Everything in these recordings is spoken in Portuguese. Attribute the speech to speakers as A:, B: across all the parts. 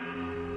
A: Thank you.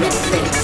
A: Mixtape.